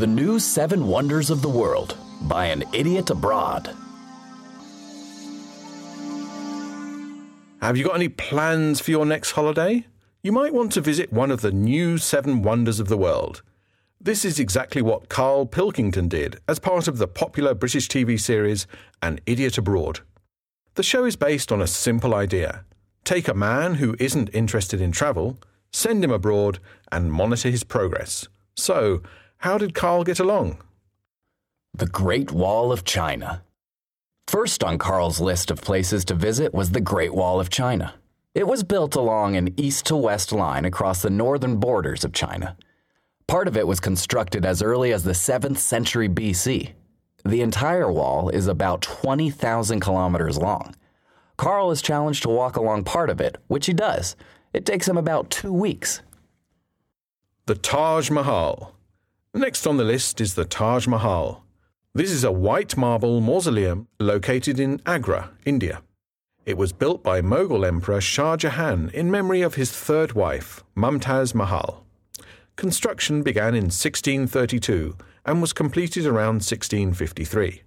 The New Seven Wonders of the World by an Idiot Abroad. Have you got any plans for your next holiday? You might want to visit one of the new seven wonders of the world. This is exactly what Carl Pilkington did as part of the popular British TV series An Idiot Abroad. The show is based on a simple idea take a man who isn't interested in travel, send him abroad, and monitor his progress. So, how did Carl get along? The Great Wall of China. First on Carl's list of places to visit was the Great Wall of China. It was built along an east to west line across the northern borders of China. Part of it was constructed as early as the 7th century BC. The entire wall is about 20,000 kilometers long. Carl is challenged to walk along part of it, which he does. It takes him about two weeks. The Taj Mahal. Next on the list is the Taj Mahal. This is a white marble mausoleum located in Agra, India. It was built by Mughal Emperor Shah Jahan in memory of his third wife, Mumtaz Mahal. Construction began in 1632 and was completed around 1653.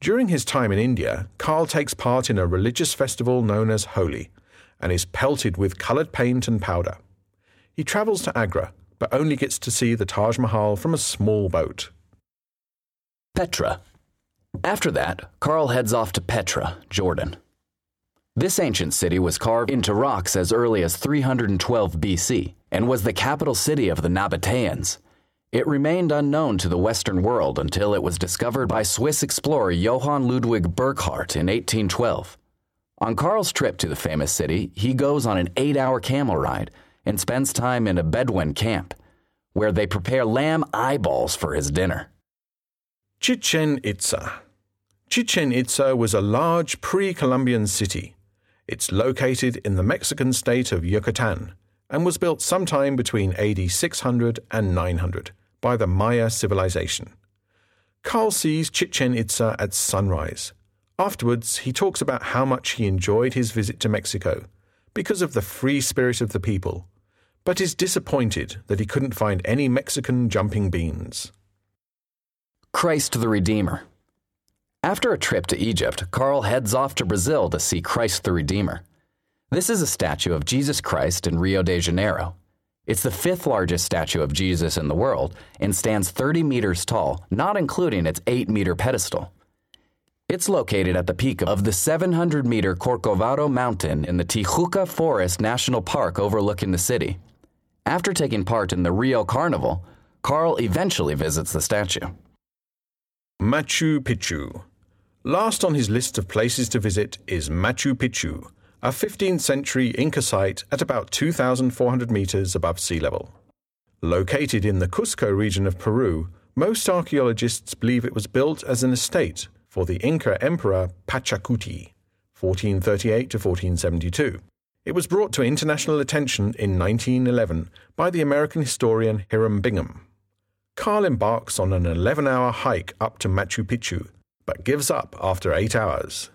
During his time in India, Carl takes part in a religious festival known as Holi and is pelted with coloured paint and powder. He travels to Agra, but only gets to see the Taj Mahal from a small boat. Petra. After that, Carl heads off to Petra, Jordan. This ancient city was carved into rocks as early as 312 BC and was the capital city of the Nabateans. It remained unknown to the Western world until it was discovered by Swiss explorer Johann Ludwig Burckhardt in 1812. On Carl's trip to the famous city, he goes on an eight hour camel ride and spends time in a Bedouin camp, where they prepare lamb eyeballs for his dinner. Chichen Itza. Chichen Itza was a large pre Columbian city. It's located in the Mexican state of Yucatan and was built sometime between AD 600 and 900 by the Maya civilization. Carl sees Chichen Itza at sunrise. Afterwards, he talks about how much he enjoyed his visit to Mexico because of the free spirit of the people, but is disappointed that he couldn't find any Mexican jumping beans. Christ the Redeemer. After a trip to Egypt, Carl heads off to Brazil to see Christ the Redeemer. This is a statue of Jesus Christ in Rio de Janeiro. It's the fifth largest statue of Jesus in the world and stands 30 meters tall, not including its 8 meter pedestal. It's located at the peak of the 700 meter Corcovado Mountain in the Tijuca Forest National Park overlooking the city. After taking part in the Rio Carnival, Carl eventually visits the statue. Machu Picchu. Last on his list of places to visit is Machu Picchu, a 15th century Inca site at about 2,400 meters above sea level. Located in the Cusco region of Peru, most archaeologists believe it was built as an estate for the Inca emperor Pachacuti, 1438 to 1472. It was brought to international attention in 1911 by the American historian Hiram Bingham. Carl embarks on an 11 hour hike up to Machu Picchu, but gives up after eight hours.